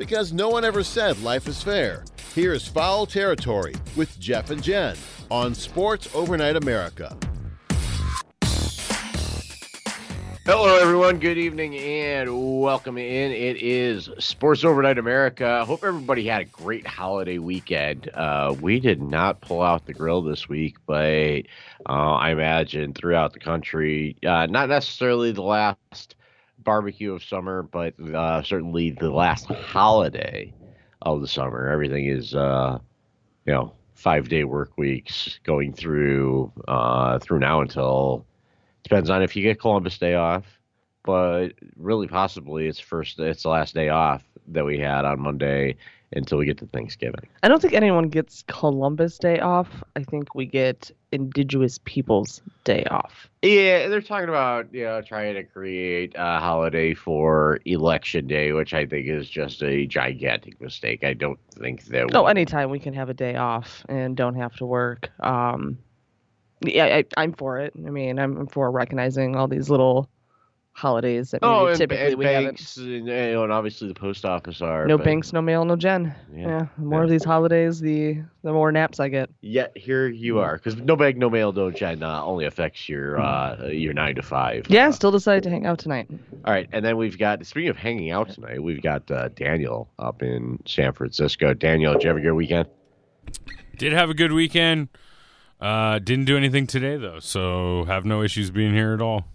Because no one ever said life is fair. Here's Foul Territory with Jeff and Jen on Sports Overnight America. Hello, everyone. Good evening and welcome in. It is Sports Overnight America. Hope everybody had a great holiday weekend. Uh, we did not pull out the grill this week, but uh, I imagine throughout the country, uh, not necessarily the last barbecue of summer, but uh, certainly the last holiday of the summer. Everything is, uh, you know, five day work weeks going through uh, through now until depends on if you get Columbus Day off, but really possibly it's first it's the last day off that we had on Monday until we get to Thanksgiving. I don't think anyone gets Columbus Day off. I think we get Indigenous Peoples Day off. Yeah, they're talking about you know trying to create a holiday for Election Day, which I think is just a gigantic mistake. I don't think that. No, anytime we can have a day off and don't have to work. Um, yeah, I, am for it. I mean, I'm for recognizing all these little holidays that oh, and, typically and we banks haven't. And, and obviously the post office are. No but banks, no mail, no Jen. Yeah. Yeah, the more Yeah. of these holidays, the the more naps I get. Yet here you are, because no bank, no mail, no Jen uh, only affects your uh, your nine to five. Yeah, Uh, still decided to hang out tonight. all right, and then we've got speaking of hanging out tonight, we've got uh, Daniel up in San Francisco. Daniel, did you have a good weekend? Did have a good weekend. Uh, didn't do anything today though, so have no issues being here at all.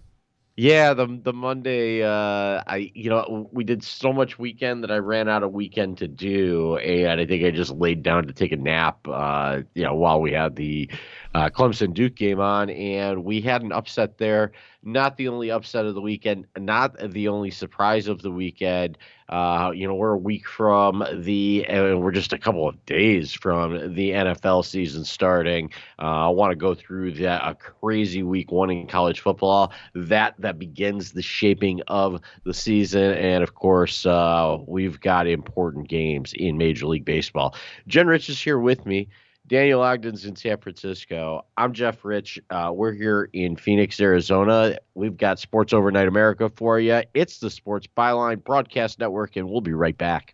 Yeah, the the Monday, uh, I you know we did so much weekend that I ran out of weekend to do, and I think I just laid down to take a nap. Uh, you know, while we had the uh, Clemson Duke game on, and we had an upset there. Not the only upset of the weekend, not the only surprise of the weekend. Uh, you know, we're a week from the, and we're just a couple of days from the NFL season starting. Uh, I want to go through that a crazy week one in college football. That that begins the shaping of the season, and of course, uh, we've got important games in Major League Baseball. Jen Rich is here with me. Daniel Ogden's in San Francisco. I'm Jeff Rich. Uh, we're here in Phoenix, Arizona. We've got Sports Overnight America for you. It's the Sports Byline Broadcast Network, and we'll be right back.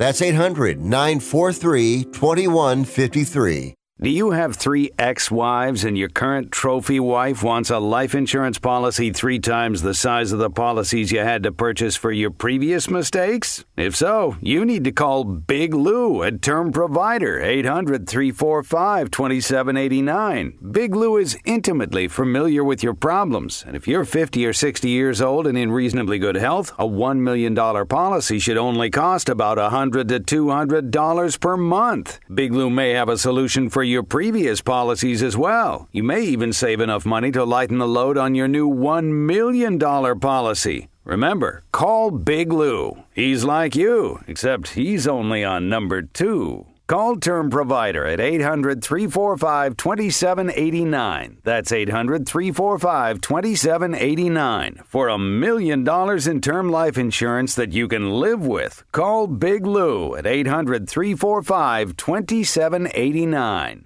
That's 800 943 2153. Do you have three ex wives and your current trophy wife wants a life insurance policy three times the size of the policies you had to purchase for your previous mistakes? If so, you need to call Big Lou at Term Provider 800 345 2789. Big Lou is intimately familiar with your problems, and if you're 50 or 60 years old and in reasonably good health, a $1 million policy should only cost about 100 to $200 per month. Big Lou may have a solution for your previous policies as well. You may even save enough money to lighten the load on your new $1 million policy. Remember, call Big Lou. He's like you, except he's only on number two. Call Term Provider at 800 345 2789. That's 800 345 2789 for a million dollars in term life insurance that you can live with. Call Big Lou at 800 345 2789.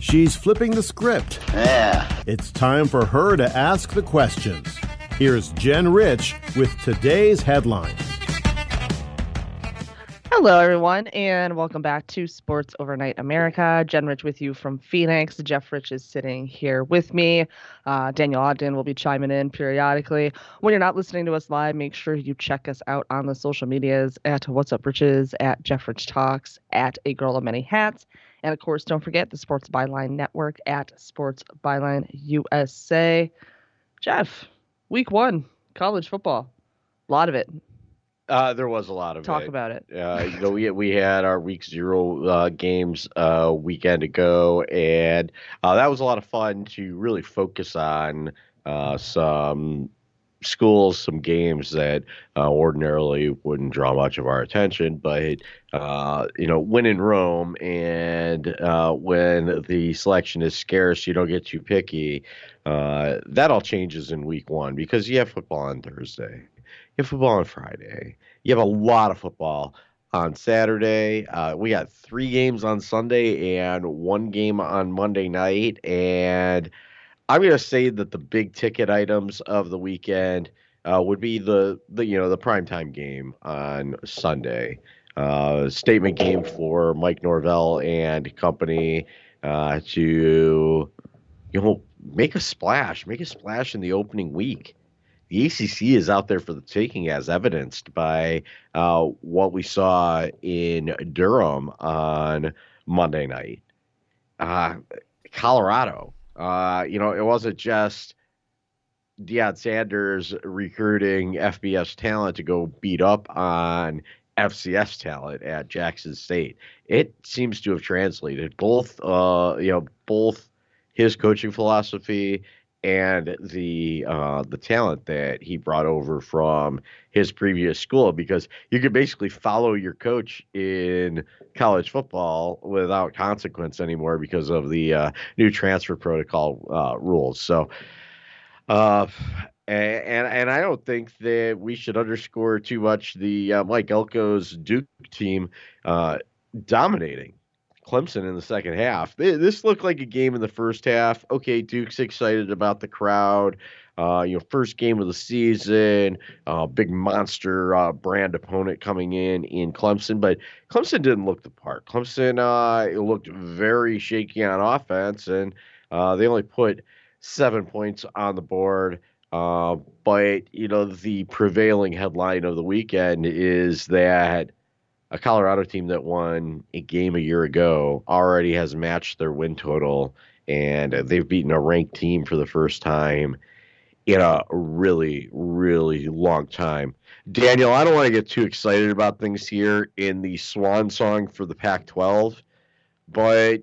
She's flipping the script. Yeah. It's time for her to ask the questions. Here's Jen Rich with today's headlines. Hello, everyone, and welcome back to Sports Overnight America. Jen Rich with you from Phoenix. Jeff Rich is sitting here with me. Uh, Daniel Ogden will be chiming in periodically. When you're not listening to us live, make sure you check us out on the social medias at What's Up Riches, at Jeff Rich Talks, at A Girl of Many Hats. And of course, don't forget the Sports Byline Network at Sports Byline USA. Jeff, week one, college football. A lot of it. Uh, there was a lot of Talk it. about it. Uh, you know, we we had our week zero uh, games uh, weekend ago, and uh, that was a lot of fun to really focus on uh, some schools, some games that uh, ordinarily wouldn't draw much of our attention. But uh, you know, when in Rome, and uh, when the selection is scarce, you don't get too picky. Uh, that all changes in week one because you have football on Thursday, you have football on Friday, you have a lot of football on Saturday. Uh, we got three games on Sunday and one game on Monday night. And I'm going to say that the big ticket items of the weekend uh, would be the, the you know the primetime game on Sunday. Uh, statement game for Mike Norvell and company uh, to you know make a splash, make a splash in the opening week the ACC is out there for the taking, as evidenced by uh, what we saw in Durham on Monday night. Uh, Colorado, uh, you know, it wasn't just Deion Sanders recruiting FBS talent to go beat up on FCS talent at Jackson State. It seems to have translated both, uh, you know, both his coaching philosophy and the uh, the talent that he brought over from his previous school because you could basically follow your coach in college football without consequence anymore because of the uh, new transfer protocol uh, rules. So, uh, and and I don't think that we should underscore too much the uh, Mike Elko's Duke team uh, dominating Clemson in the second half. This looked like a game in the first half. Okay, Duke's excited about the crowd. Uh, you know, first game of the season, uh, big monster uh, brand opponent coming in in Clemson, but Clemson didn't look the part. Clemson uh, looked very shaky on offense, and uh, they only put seven points on the board. Uh, but you know, the prevailing headline of the weekend is that a Colorado team that won a game a year ago already has matched their win total, and they've beaten a ranked team for the first time in a really, really long time. Daniel, I don't want to get too excited about things here in the swan song for the Pac 12, but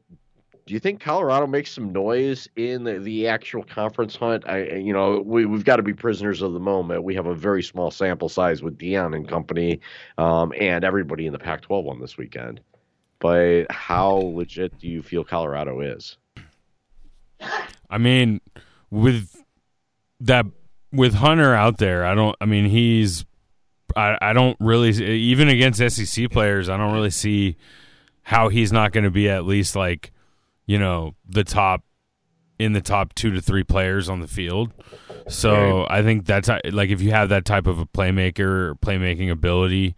do you think Colorado makes some noise in the, the actual conference hunt? I, you know, we, we've got to be prisoners of the moment. We have a very small sample size with Deion and company, um, and everybody in the Pac-12 won this weekend. But how legit do you feel Colorado is? I mean, with that, with Hunter out there, I don't. I mean, he's. I, I don't really even against SEC players. I don't really see how he's not going to be at least like you know the top in the top two to three players on the field. So I think that's like if you have that type of a playmaker, playmaking ability,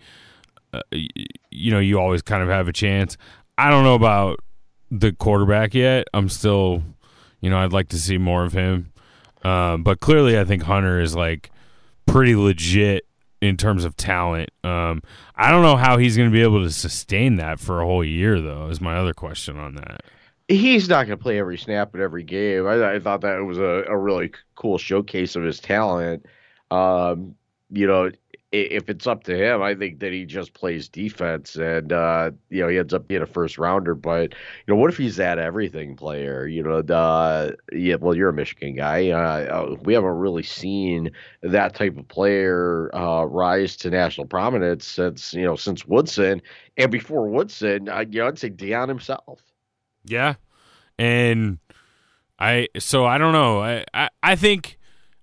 uh, you know, you always kind of have a chance. I don't know about the quarterback yet. I'm still, you know, I'd like to see more of him. Um, but clearly, I think Hunter is like pretty legit in terms of talent. Um, I don't know how he's going to be able to sustain that for a whole year, though. Is my other question on that he's not going to play every snap at every game. I, I thought that was a, a, really cool showcase of his talent. Um, you know, if it's up to him, I think that he just plays defense and, uh, you know, he ends up being a first rounder. But, you know, what if he's that everything player? You know, yeah, well, you're a Michigan guy. Uh, uh, we haven't really seen that type of player uh, rise to national prominence since, you know, since Woodson. And before Woodson, you know, I'd say Deion himself. Yeah, and I so I don't know. I, I I think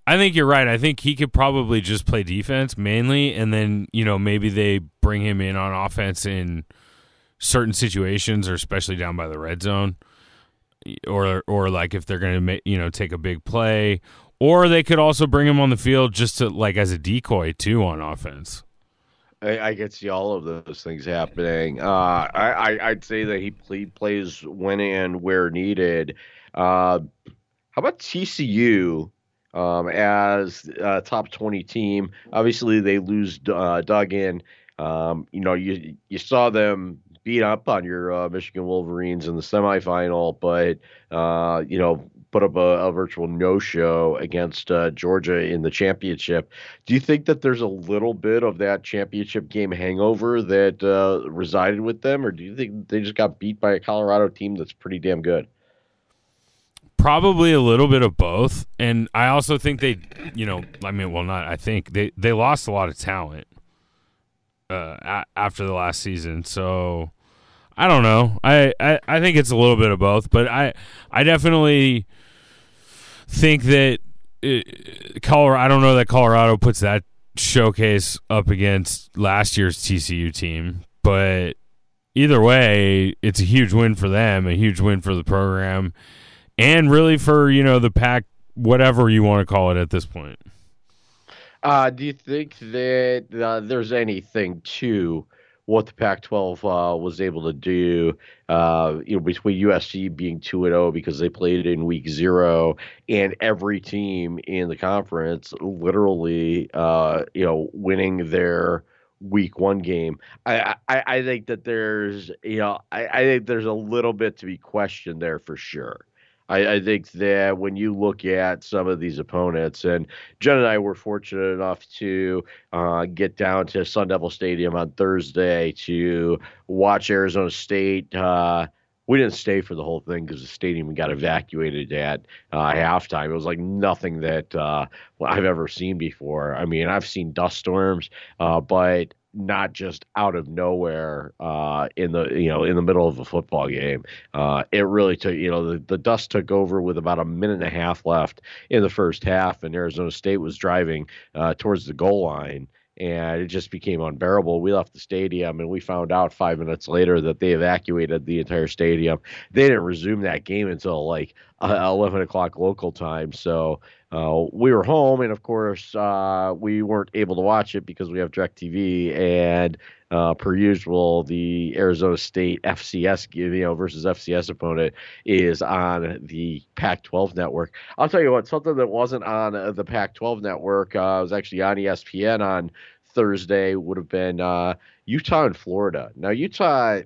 I think you're right. I think he could probably just play defense mainly, and then you know maybe they bring him in on offense in certain situations, or especially down by the red zone, or or like if they're going to make you know take a big play, or they could also bring him on the field just to like as a decoy too on offense. I, I could see all of those things happening. Uh, I, I would say that he, he plays when and where needed. Uh, how about TCU um, as a top twenty team? Obviously, they lose uh, Duggan. Um, you know, you you saw them beat up on your uh, Michigan Wolverines in the semifinal, but uh, you know put up a, a virtual no show against uh, Georgia in the championship. Do you think that there's a little bit of that championship game hangover that uh, resided with them, or do you think they just got beat by a Colorado team that's pretty damn good? Probably a little bit of both, and I also think they, you know, I mean, well, not I think they they lost a lot of talent uh, a- after the last season, so. I don't know. I, I, I think it's a little bit of both, but I I definitely think that it, uh, Colorado. I don't know that Colorado puts that showcase up against last year's TCU team, but either way, it's a huge win for them, a huge win for the program, and really for you know the pack, whatever you want to call it at this point. Uh, do you think that uh, there's anything to what the Pac-12 uh, was able to do, uh, you know, between USC being two and zero oh because they played in week zero, and every team in the conference literally, uh, you know, winning their week one game. I, I, I think that there's, you know, I, I think there's a little bit to be questioned there for sure. I, I, think that when you look at some of these opponents, and Jen and I were fortunate enough to uh, get down to Sun Devil Stadium on Thursday to watch Arizona State. Uh, we didn't stay for the whole thing because the stadium got evacuated at uh, halftime. It was like nothing that uh, I've ever seen before. I mean, I've seen dust storms, uh, but not just out of nowhere uh, in the you know in the middle of a football game. Uh, it really took you know the, the dust took over with about a minute and a half left in the first half, and Arizona State was driving uh, towards the goal line. And it just became unbearable. We left the stadium and we found out five minutes later that they evacuated the entire stadium. They didn't resume that game until like uh, 11 o'clock local time. So uh, we were home, and of course, uh, we weren't able to watch it because we have DirecTV. And uh, per usual, the Arizona State FCS, you know, versus FCS opponent is on the Pac-12 network. I'll tell you what, something that wasn't on uh, the Pac-12 network uh, was actually on ESPN on Thursday. Would have been Utah and Florida. Now, Utah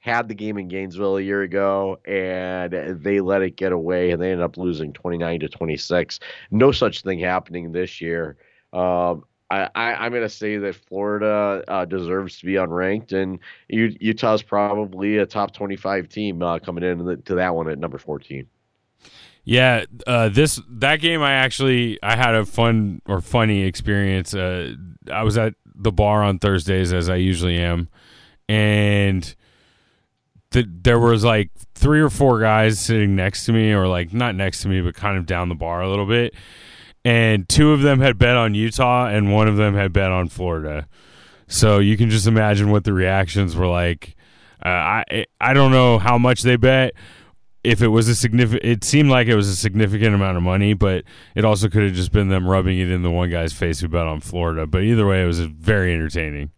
had the game in Gainesville a year ago and they let it get away and they ended up losing 29 to 26. No such thing happening this year. Um, I, am going to say that Florida uh, deserves to be unranked, and Utah's probably a top 25 team uh, coming into to that one at number 14. Yeah, uh, this that game I actually I had a fun or funny experience. Uh, I was at the bar on Thursdays as I usually am, and the, there was like three or four guys sitting next to me, or like not next to me, but kind of down the bar a little bit. And two of them had bet on Utah, and one of them had bet on Florida. So you can just imagine what the reactions were like. Uh, I I don't know how much they bet. If it was a significant, it seemed like it was a significant amount of money, but it also could have just been them rubbing it in the one guy's face who bet on Florida. But either way, it was very entertaining.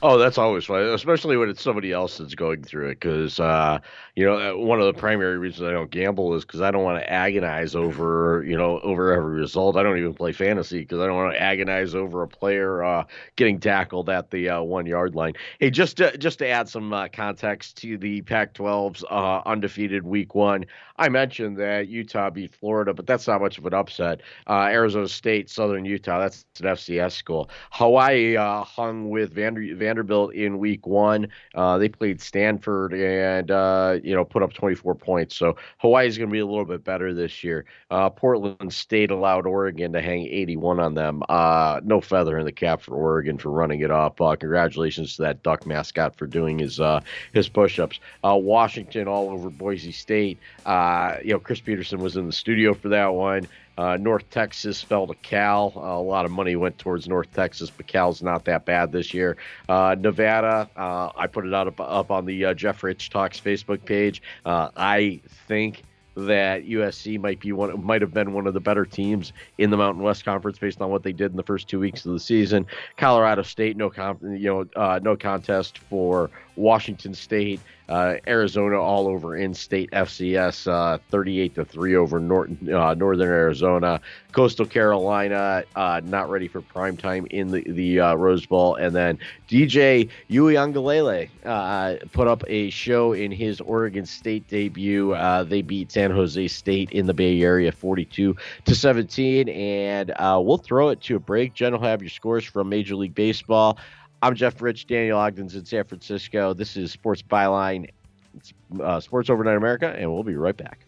Oh, that's always fun, especially when it's somebody else that's going through it. Because uh, you know, uh, one of the primary reasons I don't gamble is because I don't want to agonize over you know over every result. I don't even play fantasy because I don't want to agonize over a player uh, getting tackled at the uh, one yard line. Hey, just to, just to add some uh, context to the Pac-12's uh, undefeated Week One, I mentioned that Utah beat Florida, but that's not much of an upset. Arizona State, Southern Utah, that's an FCS school. Hawaii hung with Vander- Vanderbilt in week one. Uh, they played Stanford and uh, you know put up 24 points. So Hawaii is going to be a little bit better this year. Uh, Portland State allowed Oregon to hang 81 on them. Uh, no feather in the cap for Oregon for running it. Uh, congratulations to that Duck mascot for doing his uh, his push-ups. Washington all over Boise State. You know Chris Petersen was in the studio for that one. Uh, North Texas fell to Cal. Uh, a lot of money went towards North Texas, but Cal's not that bad this year. Uh, Nevada, uh, I put it out up, up on the uh, Jeff Rich Talks Facebook page. Uh, I think that USC might be one might have been one of the better teams in the Mountain West Conference based on what they did in the first two weeks of the season. Colorado State, no you know, no contest for Washington State. Uh, Arizona all over in-state FCS, uh, 38 to three over Norton, uh, Northern Arizona. Coastal Carolina uh, not ready for prime time in the the uh, Rose Bowl, and then DJ Uiagalelei uh, put up a show in his Oregon State debut. they beat San Jose State in the Bay Area, 42 to 17, and we'll throw it to a break. Jen will have your scores from Major League Baseball. I'm Jeff Rich. Daniel Ogden's in San Francisco. This is Sports Byline, uh, Sports Overnight America, and we'll be right back.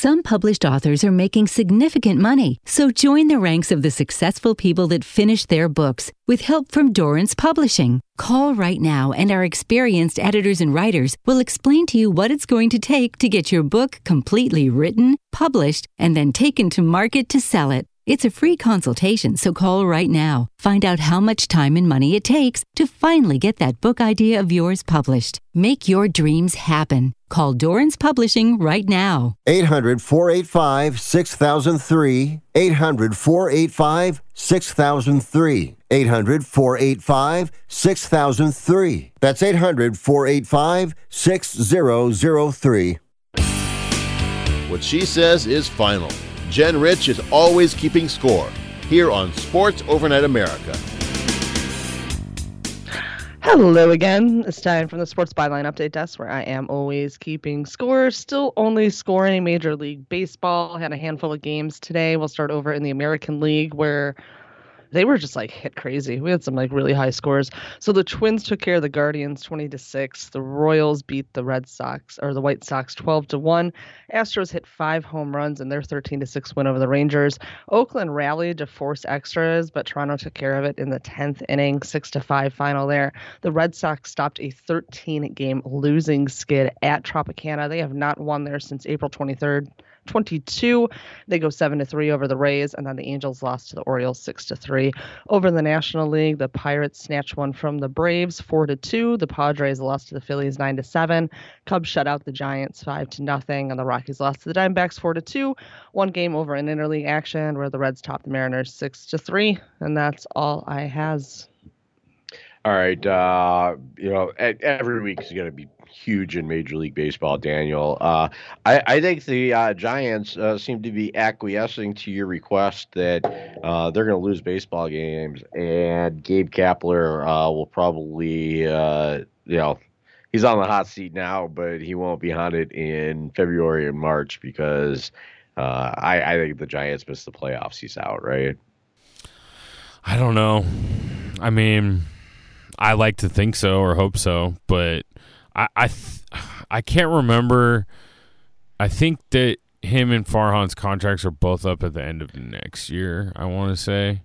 Some published authors are making significant money, so join the ranks of the successful people that finish their books with help from Dorrance Publishing. Call right now, and our experienced editors and writers will explain to you what it's going to take to get your book completely written, published, and then taken to market to sell it. It's a free consultation, so call right now. Find out how much time and money it takes to finally get that book idea of yours published. Make your dreams happen. Call Dorrance Publishing right now. 800 485 6003. 800 485 6003. 800 485 6003. That's 800 485 6003. What she says is final. Jen Rich is always keeping score here on Sports Overnight America. Hello again. It's time from the Sports Byline Update Desk, where I am always keeping score. Still only scoring Major League Baseball. Had a handful of games today. We'll start over in the American League, where they were just like hit crazy. We had some like really high scores. So the Twins took care of the Guardians 20 to 6. The Royals beat the Red Sox or the White Sox 12 to 1. Astros hit 5 home runs in their 13 to 6 win over the Rangers. Oakland rallied to force extras, but Toronto took care of it in the 10th inning, 6 to 5 final there. The Red Sox stopped a 13 game losing skid at Tropicana. They have not won there since April 23rd. 22. They go 7 to 3 over the Rays and then the Angels lost to the Orioles 6 to 3. Over in the National League, the Pirates snatched one from the Braves 4 to 2. The Padres lost to the Phillies 9 to 7. Cubs shut out the Giants 5 to nothing and the Rockies lost to the Diamondbacks 4 to 2. One game over in interleague action where the Reds topped the Mariners 6 to 3 and that's all I has. All right, uh, you know, every week is going to be huge in Major League Baseball, Daniel. Uh, I, I, think the uh, Giants uh, seem to be acquiescing to your request that uh, they're going to lose baseball games, and Gabe Kapler uh, will probably, uh, you know, he's on the hot seat now, but he won't be it in February and March because I, I think the Giants miss the playoffs. He's out, right? I don't know. I mean, I like to think so or hope so, but I I, th- I can't remember. I think that him and Farhan's contracts are both up at the end of next year. I want to say.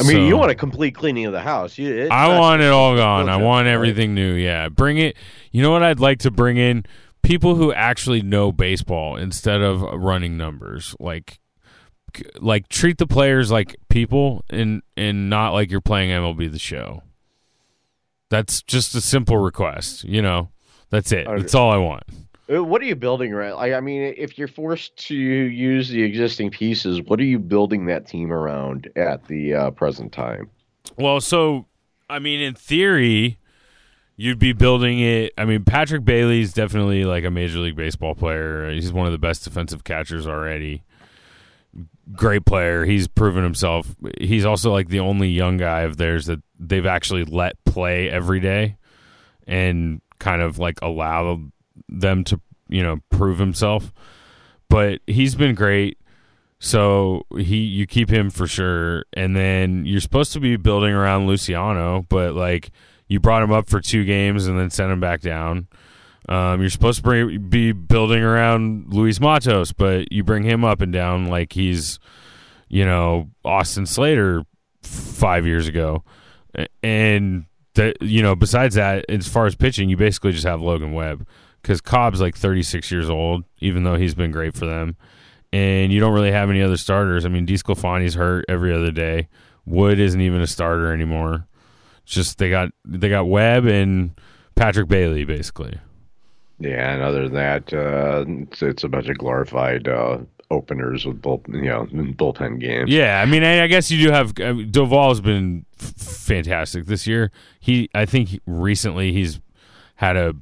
I mean, so, you want a complete cleaning of the house. You, I want it all gone. I want everything new. Yeah, bring it. You know what? I'd like to bring in people who actually know baseball instead of running numbers. Like, like treat the players like people and and not like you're playing MLB the Show. That's just a simple request. You know, that's it. That's all I want. Uh, what are you building right? Like, I mean, if you're forced to use the existing pieces, what are you building that team around at the uh, present time? Well, so I mean, in theory, you'd be building it. I mean, Patrick Bailey's definitely like a major league baseball player. He's one of the best defensive catchers already great player. He's proven himself. He's also like the only young guy of theirs that they've actually let play every day and kind of like allow them to, you know, prove himself. But he's been great. So he you keep him for sure and then you're supposed to be building around Luciano, but like you brought him up for two games and then sent him back down. Um, you're supposed to bring, be building around Luis Matos, but you bring him up and down like he's, you know, Austin Slater five years ago. And, you know, besides that, as far as pitching, you basically just have Logan Webb because Cobb's like 36 years old, even though he's been great for them. And you don't really have any other starters. I mean, DeSclafani's hurt every other day. Wood isn't even a starter anymore. It's just they got they got Webb and Patrick Bailey basically. Yeah, and other than that, uh, it's, it's a bunch of glorified uh, openers with bull, you know, bullpen games. Yeah, I mean, I, I guess you do have I mean, Doval's been f- fantastic this year. He, I think, recently he's had a,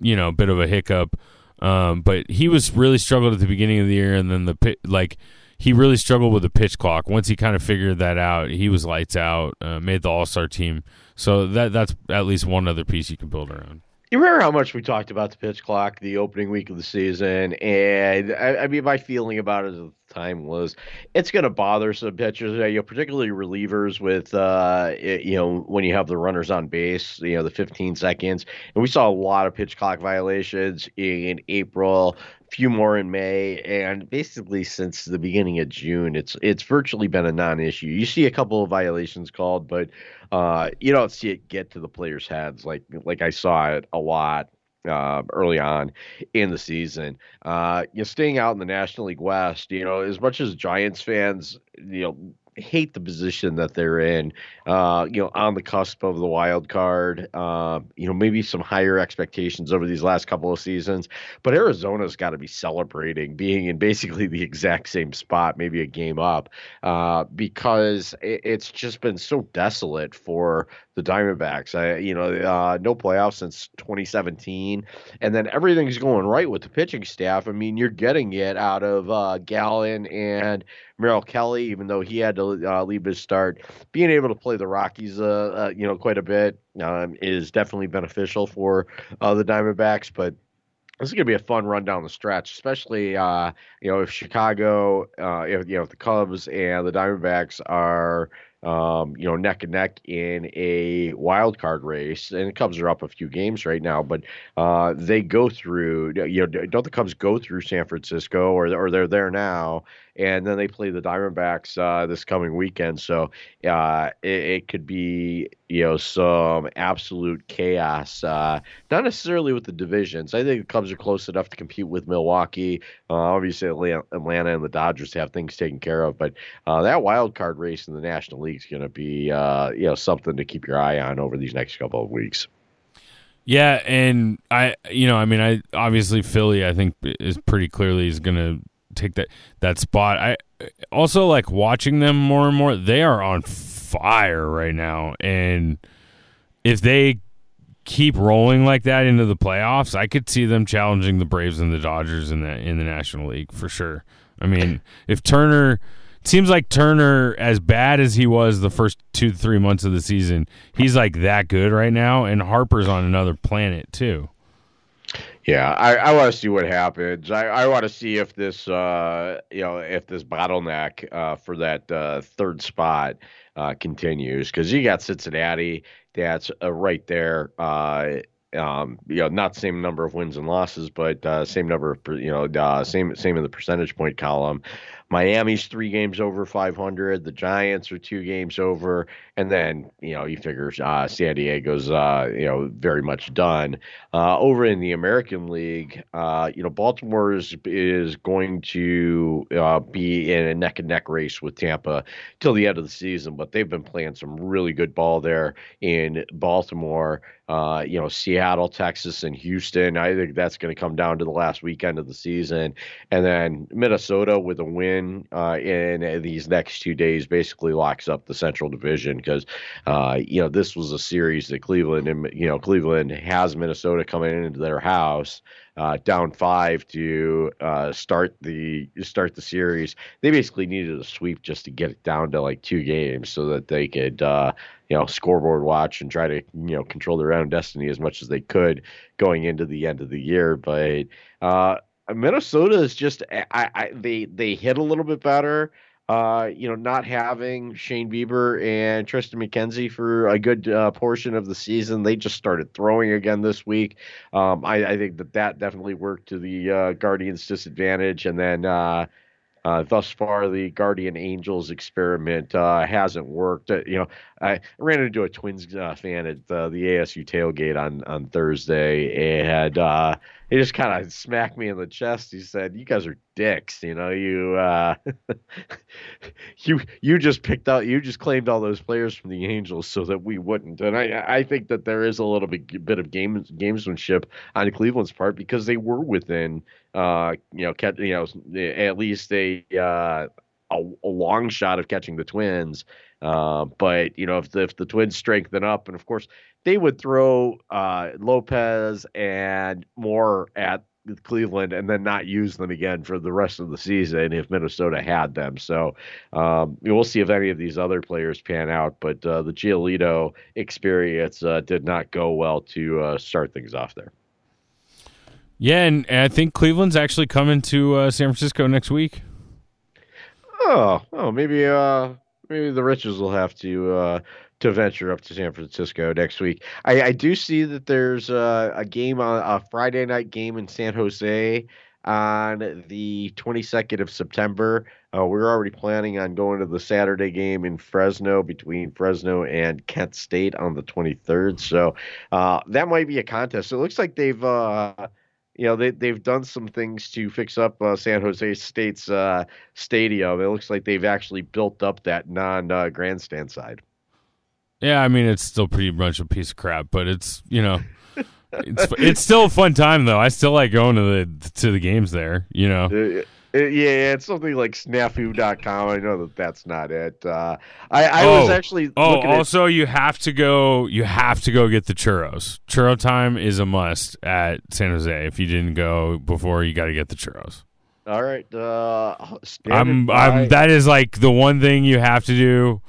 you know, bit of a hiccup, um, but he was really struggled at the beginning of the year, and then the like. He really struggled with the pitch clock. Once he kind of figured that out, he was lights out. Uh, made the All Star team. So that that's at least one other piece you can build around. You remember how much we talked about the pitch clock the opening week of the season, and I, I mean, my feeling about it the time was it's going to bother some pitchers, you know, particularly relievers with, uh, you know, when you have the runners on base, you know, the 15 seconds, and we saw a lot of pitch clock violations in April, a few more in May, and basically since the beginning of June, it's it's virtually been a non-issue. You see a couple of violations called, but uh, you don't see it get to the players' heads like like I saw it a lot uh, early on in the season. Uh, you know, staying out in the National League West, you know, as much as Giants fans, you know, hate the position that they're in. Uh, you know, on the cusp of the wild card. Uh, you know, maybe some higher expectations over these last couple of seasons. But Arizona's got to be celebrating being in basically the exact same spot, maybe a game up, uh, because it, it's just been so desolate for the Diamondbacks. I, you know, uh, no playoffs since 2017, and then everything's going right with the pitching staff. I mean, you're getting it out of uh, Gallen and Merrill Kelly, even though he had to uh, leave his start. Being able to play the Rockies, uh, uh, you know, quite a bit um, is definitely beneficial for uh, the Diamondbacks, but this is going to be a fun run down the stretch, especially uh, you know if Chicago, uh, if you know if the Cubs and the Diamondbacks are um, you know, neck and neck in a wild card race. And the Cubs are up a few games right now, but uh, they go through. You know, don't the Cubs go through San Francisco, or or they're there now, and then they play the Diamondbacks uh, this coming weekend. So uh, it, it, could be you know some absolute chaos. Uh, not necessarily with the divisions. I think the Cubs are close enough to compete with Milwaukee. Uh, obviously, Atlanta and the Dodgers have things taken care of, but uh, that wild card race in the National League is going to be uh, you know something to keep your eye on over these next couple of weeks. Yeah, and I, you know, I mean, I obviously Philly, I think is pretty clearly is going to take that that spot. I also like watching them more and more. They are on fire right now, and if they keep rolling like that into the playoffs, I could see them challenging the Braves and the Dodgers in the in the National League for sure. I mean, if Turner seems like Turner, as bad as he was the first two three months of the season, he's like that good right now, and Harper's on another planet too. Yeah, I, I want to see what happens. I, I want to see if this, uh, you know, if this bottleneck uh, for that uh, third spot uh, continues because you got Cincinnati that's uh, right there. Uh, um, you know, not same number of wins and losses, but same number of, you know, same same in the percentage point column. Miami's three games over 500. The Giants are two games over, and then you know you figure uh, San Diego's uh, you know very much done. Uh, over in the American League, uh, you know Baltimore is is going to uh, be in a neck and neck race with Tampa till the end of the season, but they've been playing some really good ball there in Baltimore. Uh, you know, Seattle, Texas, and Houston. I think that's going to come down to the last weekend of the season, and then Minnesota with a win win uh, in these next two days basically locks up the Central Division because uh, you know this was a series that Cleveland and you know Cleveland has Minnesota coming into their house. Uh, down five to uh, start the start the series. They basically needed a sweep just to get it down to like two games, so that they could uh, you know scoreboard watch and try to you know control their own destiny as much as they could going into the end of the year. But uh, Minnesota is just I, I they they hit a little bit better. Uh, you know, not having Shane Bieber and Triston McKenzie for a good uh, portion of the season, they just started throwing again this week. Um, I, I, think that that definitely worked to the uh, Guardians' disadvantage, and then uh, uh, thus far, the Guardian Angels experiment uh, hasn't worked. Uh, you know, I ran into a Twins uh, fan at uh, the ASU tailgate on on Thursday, and uh, he just kind of smacked me in the chest. He said, "You guys are dicks. You know, you you you just picked out, you just claimed all those players from the Angels so that we wouldn't." And I I think that there is a little bit bit of game gamesmanship on Cleveland's part because they were within uh, you know, catch, you know, at least a, uh, a, a long shot of catching the Twins. Uh, but you know, if the, if the Twins strengthen up, and of course they would throw uh, Lopez and Moore at Cleveland and then not use them again for the rest of the season if Minnesota had them. So um, we'll see if any of these other players pan out. But uh, the Giolito experience uh, did not go well to uh, start things off there. Yeah, and, and I think Cleveland's actually coming to uh, San Francisco next week. Oh, oh, maybe uh, maybe the Riches will have to uh, to venture up to San Francisco next week. I, I do see that there's uh, a game on a Friday night game in San Jose on the 22nd of September. Uh, we're already planning on going to the Saturday game in Fresno between Fresno and Kent State on the 23rd. So uh, that might be a contest. It looks like they've. Uh, you know they they've done some things to fix up uh, San Jose State's uh, stadium. It looks like they've actually built up that non uh, grandstand side. Yeah, I mean it's still pretty much a piece of crap, but it's you know it's it's still a fun time though. I still like going to the to the games there. You know. Uh, uh, yeah, it's something like snafu.com. I know that that's not it. Uh, I, I oh, was actually. Oh, also, at... you have to go. You have to go get the churros. Churro time is a must at San Jose. If you didn't go before, you got to get the churros. All right. Uh, I'm. I'm. That is like the one thing you have to do,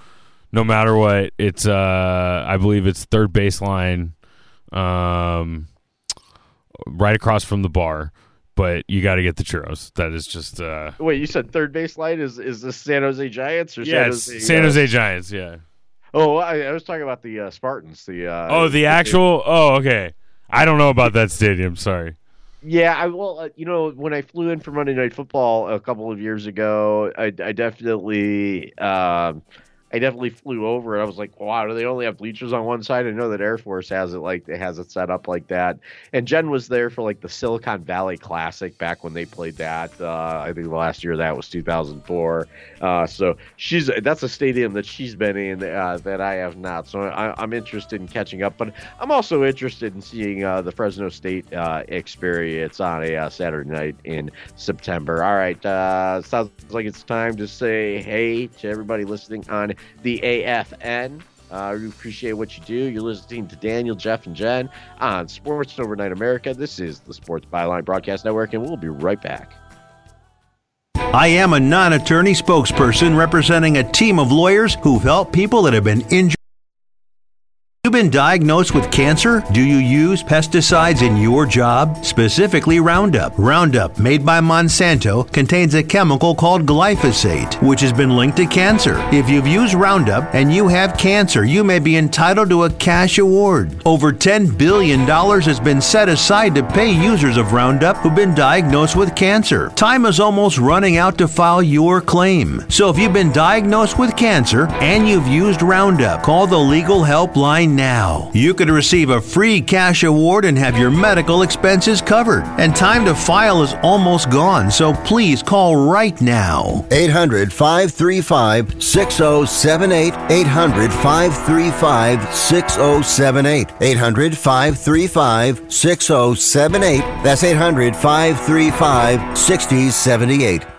no matter what. It's. Uh, I believe it's third baseline, um, right across from the bar but you got to get the churros. That is just. Uh, Wait, you said third base line is is the San Jose Giants or yeah, San Jose, San Jose uh, Giants? Yeah. Oh, I, I, was talking about the uh, Spartans. The uh, oh, the, the actual. Oh, okay. I don't know about that stadium. Sorry. Yeah, I well, uh, you know, when I flew in for Monday Night Football a couple of years ago, I, I definitely. Um, I definitely flew over it. I was like, wow, do they only have bleachers on one side? I know that Air Force has it like it has it set up like that. And Jen was there for like the Silicon Valley Classic back when they played that. Uh, I think the last year that was 2004. Uh, so she's that's a stadium that she's been in uh, that I have not. So I, am interested in catching up, but I'm also interested in seeing uh, the Fresno State uh, experience on a uh, Saturday night in September. All right, sounds like it's time to say hey to everybody listening on the AFN. Uh, we appreciate what you do. You're listening to Daniel, Jeff, and Jen on Sports Overnight America. This is the Sports Byline Broadcast Network, and we'll be right back. I am a non attorney spokesperson representing a team of lawyers who've helped people that have been injured you been diagnosed with cancer? Do you use pesticides in your job? Specifically Roundup. Roundup, made by Monsanto, contains a chemical called glyphosate, which has been linked to cancer. If you've used Roundup and you have cancer, you may be entitled to a cash award. Over $10 billion has been set aside to pay users of Roundup who've been diagnosed with cancer. Time is almost running out to file your claim. So if you've been diagnosed with cancer and you've used Roundup, call the legal helpline now. You could receive a free cash award and have your medical expenses covered. And time to file is almost gone, so please call right now. 800 535 6078. 800 535 6078. 800 535 6078. That's 800 535 6078.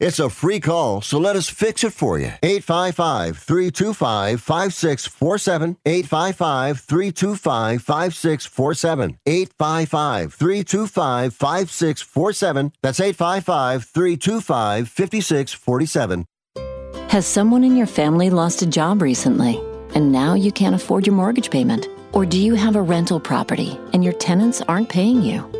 It's a free call, so let us fix it for you. 855 325 5647. 855 325 5647. 855 325 5647. That's 855 325 5647. Has someone in your family lost a job recently, and now you can't afford your mortgage payment? Or do you have a rental property and your tenants aren't paying you?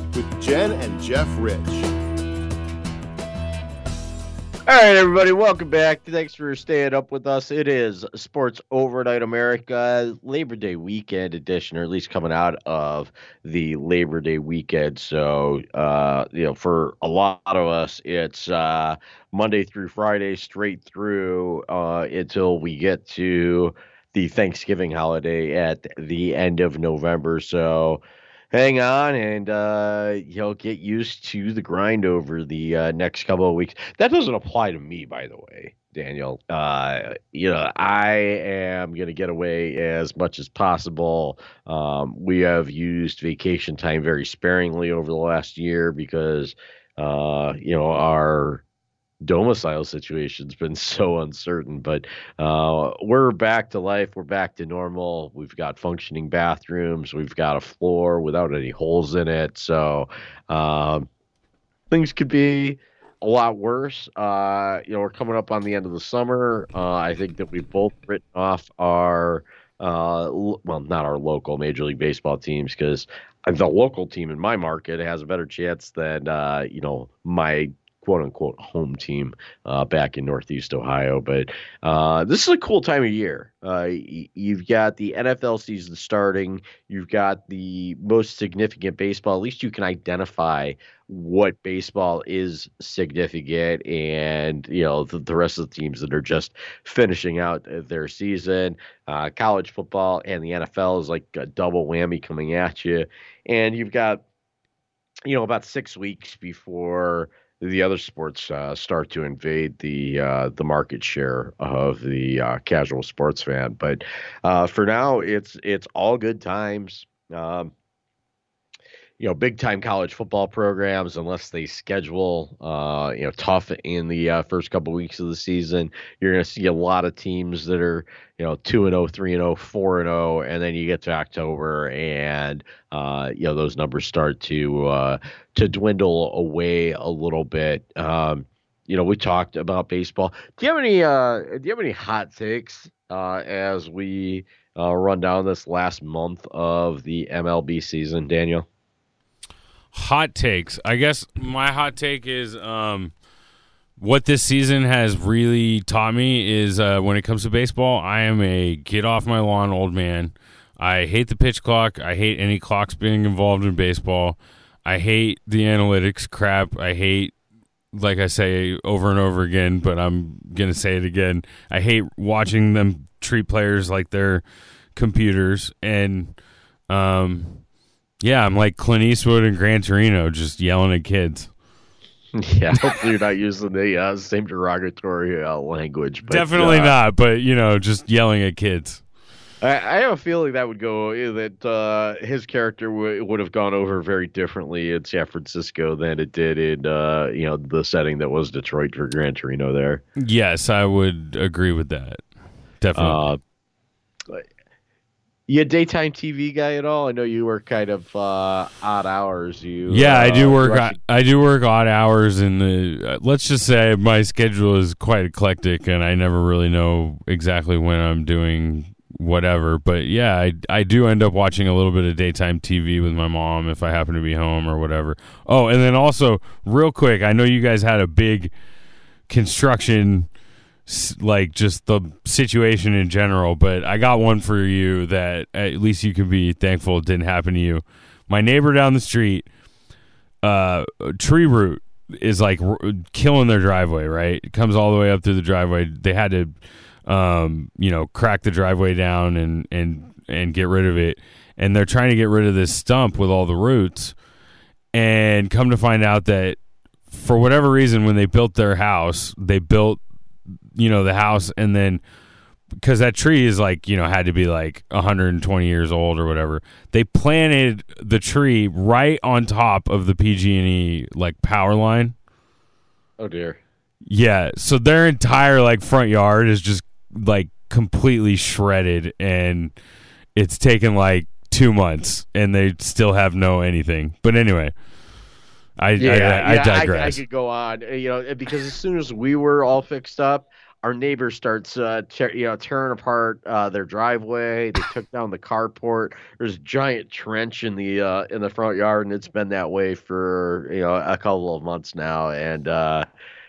with Jen and Jeff Rich. All right, everybody, welcome back. Thanks for staying up with us. It is Sports Overnight America Labor Day weekend edition, or at least coming out of the Labor Day weekend. So, uh, you know, for a lot of us, it's uh, Monday through Friday, straight through uh, until we get to the Thanksgiving holiday at the end of November. So, hang on and uh, you'll get used to the grind over the uh, next couple of weeks. That doesn't apply to me, by the way, Daniel. Uh, you know, I am going to get away as much as possible. Um, we have used vacation time very sparingly over the last year because, uh, you know, our domicile situation's been so uncertain but uh, we're back to life we're back to normal. We've got functioning bathrooms we've got a floor without any holes in it so um, things could be a lot worse. Uh, you know we're coming up on the end of the summer. Uh, i think that we've both written off our uh, well not our local major league baseball teams because the local team in my market has a better chance than uh, you know my quote unquote home team uh, back in Northeast Ohio. But uh, this is a cool time of year. Uh, y- you've got the NFL season starting. You've got the most significant baseball. At least you can identify what baseball is significant, and you know the, the rest of the teams that are just finishing out their season. Uh, college football and the NFL is like a double whammy coming at you, and you've got you know about six weeks before the other sports uh, start to invade the uh, the market share of the uh, casual sports fan. But uh, for now, it's it's all good times. Um, you know, big time college football programs, unless they schedule, uh, you know, tough in the uh, first couple weeks of the season, you're going to see a lot of teams that are, you know, two and 0, 3 and 0, 4 and 0, and then you get to October and, uh, you know, those numbers start to uh, to dwindle away a little bit. Um, you know, we talked about baseball. Do you have any uh, do you have any hot takes uh, as we uh, run down this last month of the MLB season, Daniel? Hot takes. I guess my hot take is um, what this season has really taught me is uh, when it comes to baseball, I am a get off my lawn old man. I hate the pitch clock. I hate any clocks being involved in baseball. I hate the analytics crap. I hate, like I say over and over again, but I'm going to say it again. I hate watching them treat players like they're computers. And, um, yeah, I'm like Clint Eastwood and Gran Torino, just yelling at kids. Yeah, hopefully you're not using the uh, same derogatory uh, language. But, Definitely uh, not, but you know, just yelling at kids. I, I have a feeling that would go that uh, his character w- would have gone over very differently in San Francisco than it did in uh, you know the setting that was Detroit for Gran Torino. There, Yes, I would agree with that. Definitely. Uh, you a daytime TV guy at all? I know you work kind of uh, odd hours. You yeah, I uh, do work. actually- I do work odd hours, and the uh, let's just say my schedule is quite eclectic, and I never really know exactly when I'm doing whatever. But yeah, I I do end up watching a little bit of daytime TV with my mom if I happen to be home or whatever. Oh, and then also real quick, I know you guys had a big construction like just the situation in general but i got one for you that at least you can be thankful it didn't happen to you. My neighbor down the street uh tree root is like r- killing their driveway right? It comes all the way up through the driveway. They had to um you know crack the driveway down and and and get rid of it. And they're trying to get rid of this stump with all the roots and come to find out that for whatever reason, when they built their house, they built, you know, the house and then because that tree is like you know had to be like 120 years old or whatever. They planted the tree right on top of the PG&E like power line. Oh dear. Yeah, so their entire like front yard is just like completely shredded, and it's taken like two months, and they still have no anything. But anyway, I yeah, I, I, yeah, digress. I, I could go on, you know, because as soon as we were all fixed up, our neighbor starts, uh, tear, you know, tearing apart uh, their driveway. They took down the carport. There's a giant trench in the uh, in the front yard, and it's been that way for you know a couple of months now. And uh,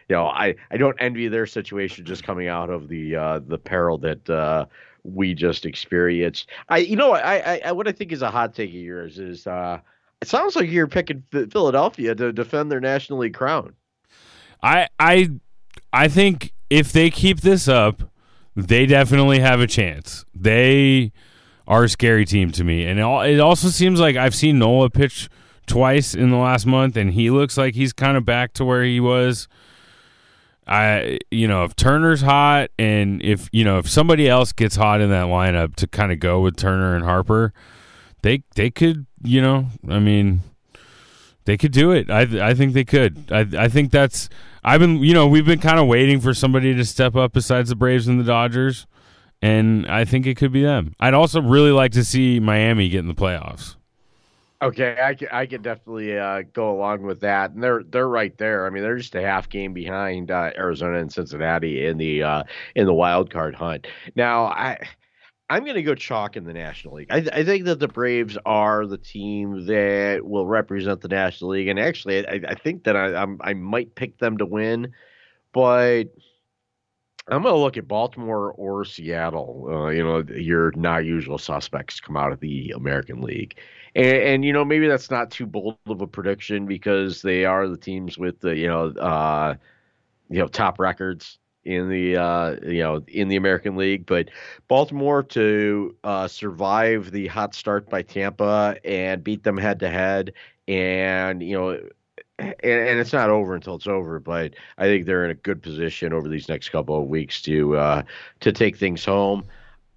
you know, I I don't envy their situation just coming out of the uh, the peril that. Uh, we just experienced. I, you know, I, I, what I think is a hot take of yours is, uh, it sounds like you're picking Philadelphia to defend their National League crown. I I I think if they keep this up, they definitely have a chance. They are a scary team to me, and it, also seems like I've seen Nola pitch twice in the last month, and he looks like he's kind of back to where he was. I you know if Turner's hot, and if you know if somebody else gets hot in that lineup to kind of go with Turner and Harper, they they could you know I mean they could do it. I I think they could. I I think that's I've been you know we've been kind of waiting for somebody to step up besides the Braves and the Dodgers, and I think it could be them. I'd also really like to see Miami get in the playoffs. Okay, I can I can definitely uh, go along with that, and they're they're right there. I mean, they're just a half game behind uh, Arizona and Cincinnati in the uh, in the wild card hunt. Now, I I'm going to go chalk in the National League. I, I, think that the Braves are the team that will represent the National League, and actually, I, I think that I I'm, I might pick them to win, but. I'm going to look at Baltimore or Seattle. Uh, you know, your not usual suspects come out of the American League. And, and, you know maybe that's not too bold of a prediction because they are the teams with the you know uh, you know top records in the uh, you know in the American League, but Baltimore to uh, survive the hot start by Tampa and beat them head to head, and you know. And, and, it's not over until it's over, but I think they're in a good position over these next couple of weeks to uh, to take things home.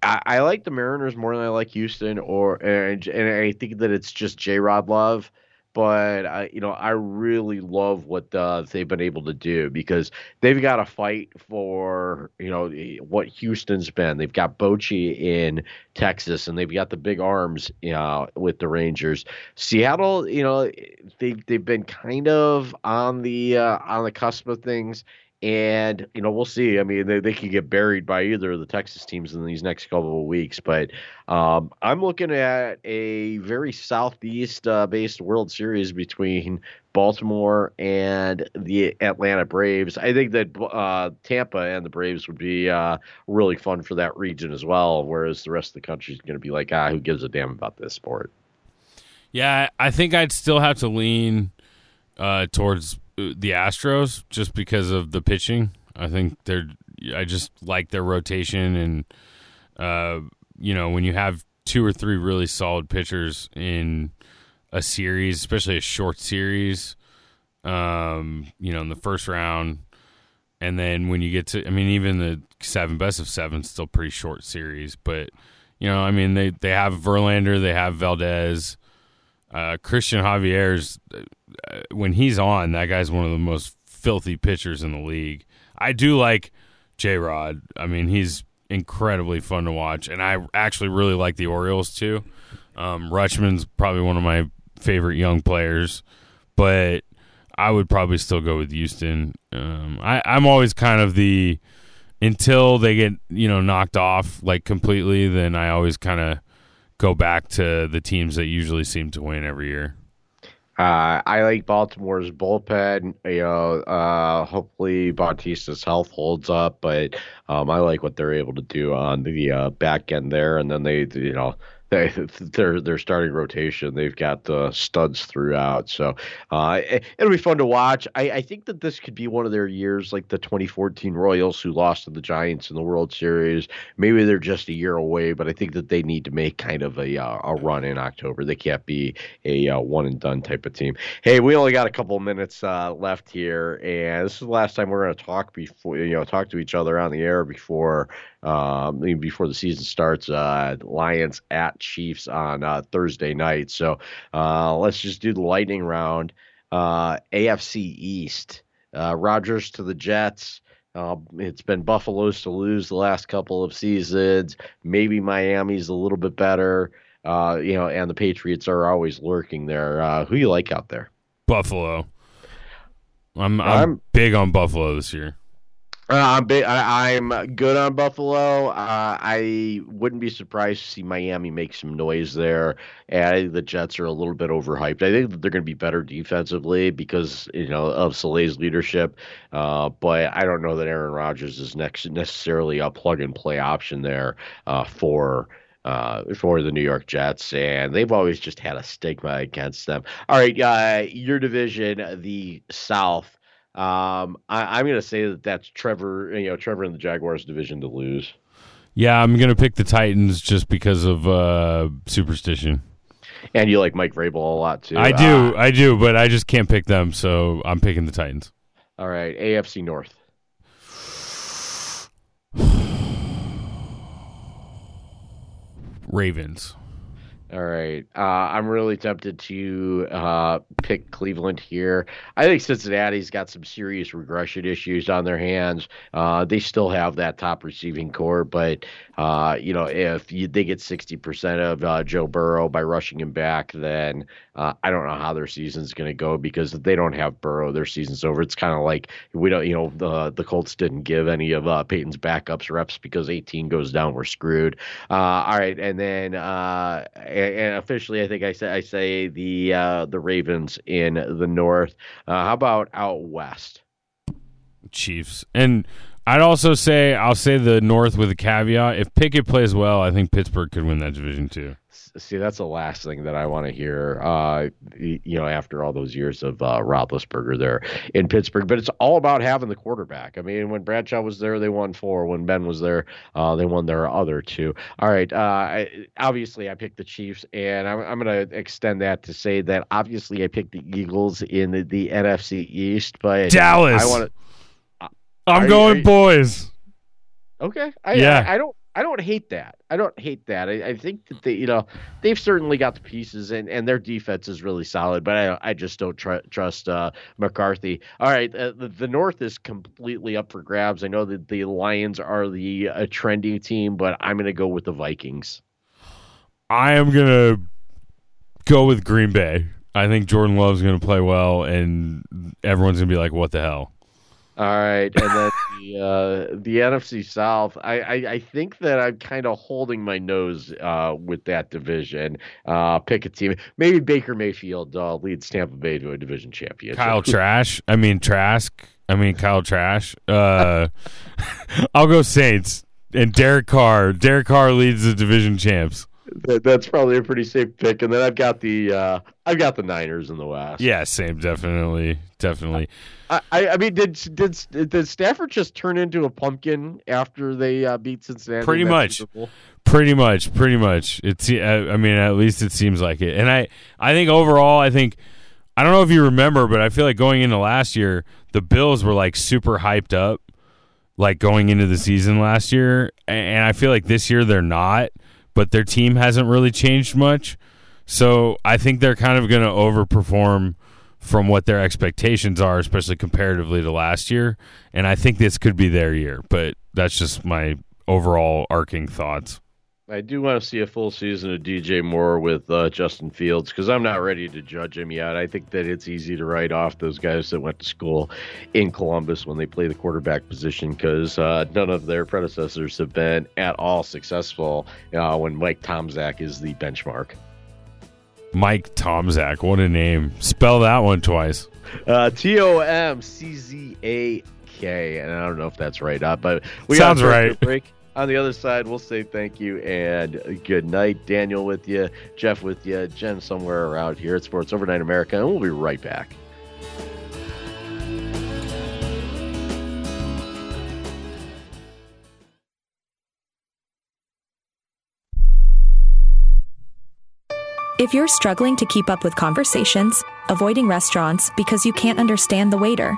I, like the Mariners more than I like Houston, or and, and I think that it's just J. Rod Love. But I, you know, I really love what uh, they've been able to do because they've got to fight for, you know, what Houston's been. They've got Bochy in Texas, and they've got the big arms, you know, with the Rangers. Seattle, you know, they they've been kind of on the uh, on the cusp of things and, you know, we'll see. I mean, they, they could get buried by either of the Texas teams in these next couple of weeks. But um, I'm looking at a very southeast uh, based World Series between Baltimore and the Atlanta Braves. I think that uh, Tampa and the Braves would be uh, really fun for that region as well. Whereas the rest of the country is going to be like, ah, who gives a damn about this sport? Yeah, I think I'd still have to lean uh, towards the Astros just because of the pitching. I think they're. I just like their rotation, and uh, you know when you have two or three really solid pitchers in a series, especially a short series, um, you know, in the first round, and then when you get to, I mean, even the seven best of seven, still pretty short series, but you know, I mean, they they have Verlander, they have Valdez. Uh, Cristian Javier's when he's on, that guy's one of the most filthy pitchers in the league. I do like J Rod. I mean, he's incredibly fun to watch, and I actually really like the Orioles too. Um, Rutschman's probably one of my favorite young players, but I would probably still go with Houston. Um, I, I'm always kind of the until they get you know knocked off like completely, then I always kind of go back to the teams that usually seem to win every year? Uh, I like Baltimore's bullpen. You know, uh, hopefully Bautista's health holds up, but um, I like what they're able to do on the uh, back end there. And then they, you know, they, their their starting rotation. They've got uh, studs throughout, so uh, it, will be fun to watch. I, I, think that this could be one of their years, like the 2014 Royals, who lost to the Giants in the World Series. Maybe they're just a year away, but I think that they need to make kind of a uh, a run in October. They can't be a uh, one and done type of team. Hey, we only got a couple minutes uh, left here, and this is the last time we're going to talk before you know talk to each other on the air before um, before the season starts. Uh, Lions at Chiefs on uh, Thursday night. So uh, let's just do the lightning round. Uh, AFC East. Uh, Rodgers to the Jets. Uh, it's been Buffalo's to lose the last couple of seasons. Maybe Miami's a little bit better. you know, and the Patriots are always lurking there. who you like out there? Buffalo. I'm I'm, I'm big on Buffalo this year. Uh, I'm big, I, am good on Buffalo. Uh, I wouldn't be surprised to see Miami make some noise there. And the Jets are a little bit overhyped. I think they're going to be better defensively because you know of Saleh's leadership. Uh, but I don't know that Aaron Rodgers is next necessarily a plug and play option there uh, for. Uh, for the New York Jets, and they've always just had a stigma against them. All right, uh, your division, the South. Um, I, am going to say that that's Trevor, you know, Trevor in the Jaguars division to lose. Yeah, I'm going to pick the Titans just because of uh, superstition. And you like Mike Vrabel a lot too. I do, uh, I do, but I just can't pick them, so I'm picking the Titans. All right, AFC North. Ravens. All right. Uh, I'm really tempted to uh, pick Cleveland here. I think Cincinnati's got some serious regression issues on their hands. Uh, they still have that top receiving corps, but uh, you know, if you, they get 60% of uh, Joe Burrow by rushing him back, then uh, I don't know how their season's going to go because if they don't have Burrow, their season's over. It's kind of like we don't, you know, the the Colts didn't give any of uh, Peyton's backups reps because 18 goes down, we're screwed. Uh, all right, and then uh, and, and, officially, I think I say I say the uh, the Ravens in the North. How about out west? Chiefs and I'd also say I'll say the North with a caveat. If Pickett plays well, I think Pittsburgh could win that division too. See, that's the last thing that I want to hear. Uh, you know, after all those years of uh, Roethlisberger there in Pittsburgh, but it's all about having the quarterback. I mean, when Bradshaw was there, they won four. When Ben was there, uh, they won their other two. All right. Uh, I, obviously, I picked the Chiefs, and I'm, I'm going to extend that to say that obviously I picked the Eagles in the, the NFC East, but Dallas. I want to. I'm are going you, boys. Okay. I, yeah. I, I, don't. I don't hate that. I don't hate that. I, I, think that they, you know, they've certainly got the pieces, and, and their defense is really solid. But I, I just don't tr- trust uh, McCarthy. All right, uh, the, the North is completely up for grabs. I know that the Lions are the uh, trendy team, but I'm going to go with the Vikings. I am going to go with Green Bay. I think Jordan Love's going to play well, and everyone's going to be like, "What the hell." All right, and then the uh, the NFC South. I, I, I think that I'm kind of holding my nose uh, with that division. Uh, pick a team. Maybe Baker Mayfield uh, leads Tampa Bay to a division championship. Kyle Trash. I mean Trask. I mean Kyle Trash. Uh, I'll go Saints and Derek Carr. Derek Carr leads the division champs. That, that's probably a pretty safe pick. And then I've got the uh, I've got the Niners in the West. Yeah, same. Definitely, definitely. I, I mean, did did did Stafford just turn into a pumpkin after they uh, beat Cincinnati? Pretty much. Pretty much. Pretty much. It's. I mean, at least it seems like it. And I I think overall, I think I don't know if you remember, but I feel like going into last year, the Bills were like super hyped up, like going into the season last year, and I feel like this year they're not but their team hasn't really changed much. So I think they're kind of going to overperform from what their expectations are, especially comparatively to last year. And I think this could be their year, but that's just my overall arcing thoughts. I do want to see a full season of DJ Moore with uh, Justin Fields because I'm not ready to judge him yet. I think that it's easy to write off those guys that went to school in Columbus when they play the quarterback position because uh, none of their predecessors have been at all successful uh, when Mike Tomczak is the benchmark. Mike Tomczak, what a name. Spell that one twice. Uh, T O M C Z A K. And I don't know if that's right, uh, but we Sounds right. Break. On the other side, we'll say thank you and good night. Daniel with you, Jeff with you, Jen somewhere around here at Sports Overnight America, and we'll be right back. If you're struggling to keep up with conversations, avoiding restaurants because you can't understand the waiter,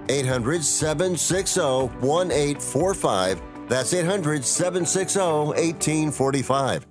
800 760 1845. That's 800 760 1845.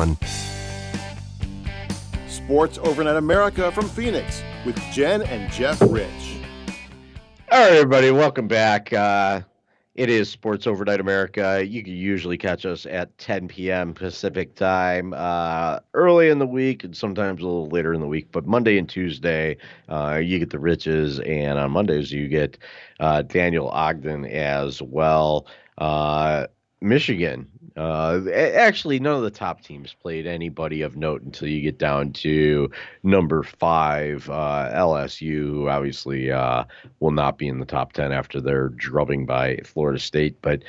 Sports Overnight America from Phoenix with Jen and Jeff Rich. All right, everybody, welcome back. Uh, it is Sports Overnight America. You can usually catch us at 10 p.m. Pacific time, uh, early in the week and sometimes a little later in the week. But Monday and Tuesday, uh, you get the Riches, and on Mondays, you get uh, Daniel Ogden as well. Uh, Michigan uh, actually, none of the top teams played anybody of note until you get down to number five, uh, LSU, who obviously uh, will not be in the top 10 after their drubbing by Florida State. But,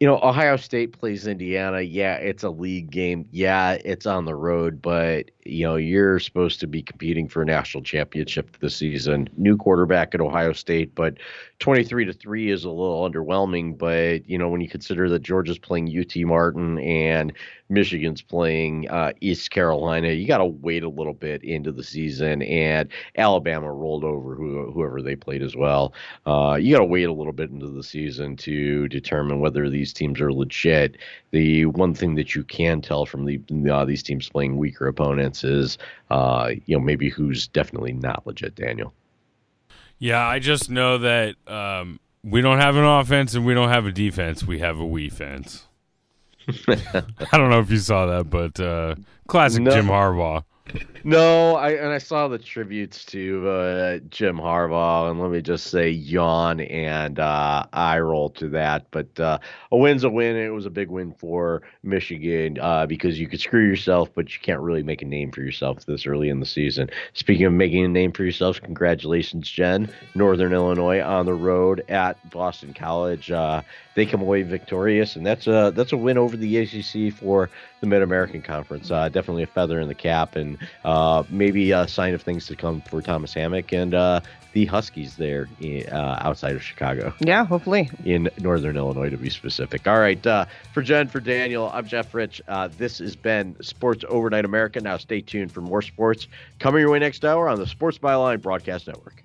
you know, Ohio State plays Indiana. Yeah, it's a league game. Yeah, it's on the road, but you know, you're supposed to be competing for a national championship this season. New quarterback at Ohio State, but 23 to 3 is a little underwhelming. But, you know, when you consider that Georgia's playing UT Martin and Michigan's playing uh, East Carolina, you got to wait a little bit into the season. And Alabama rolled over who, whoever they played as well. Uh, you got to wait a little bit into the season to determine whether these teams are legit. The one thing that you can tell from the, uh, these teams playing weaker opponents is, uh, you know, maybe who's definitely not legit, Daniel. Yeah, I just know that um, we don't have an offense and we don't have a defense. We have a we fence. I don't know if you saw that, but uh, classic No. Jim Harbaugh. No, I and I saw the tributes to uh, Jim Harbaugh, and let me just say, yawn and uh, eye roll to that. But uh, a win's a win. It was a big win for Michigan uh, because you could screw yourself, but you can't really make a name for yourself this early in the season. Speaking of making a name for yourself, congratulations, Jen. Northern Illinois on the road at Boston College. They come away victorious, and that's a that's a win over the ACC for the Mid American Conference. Uh, definitely a feather in the cap, and uh, maybe a sign of things to come for Thomas Hammock and uh, the Huskies there uh, outside of Chicago. Yeah, hopefully in Northern Illinois to be specific. All right, uh, for Jen, for Daniel, I'm Jeff Rich. Uh, this has been Sports Overnight America. Now stay tuned for more sports coming your way next hour on the Sports Byline Broadcast Network.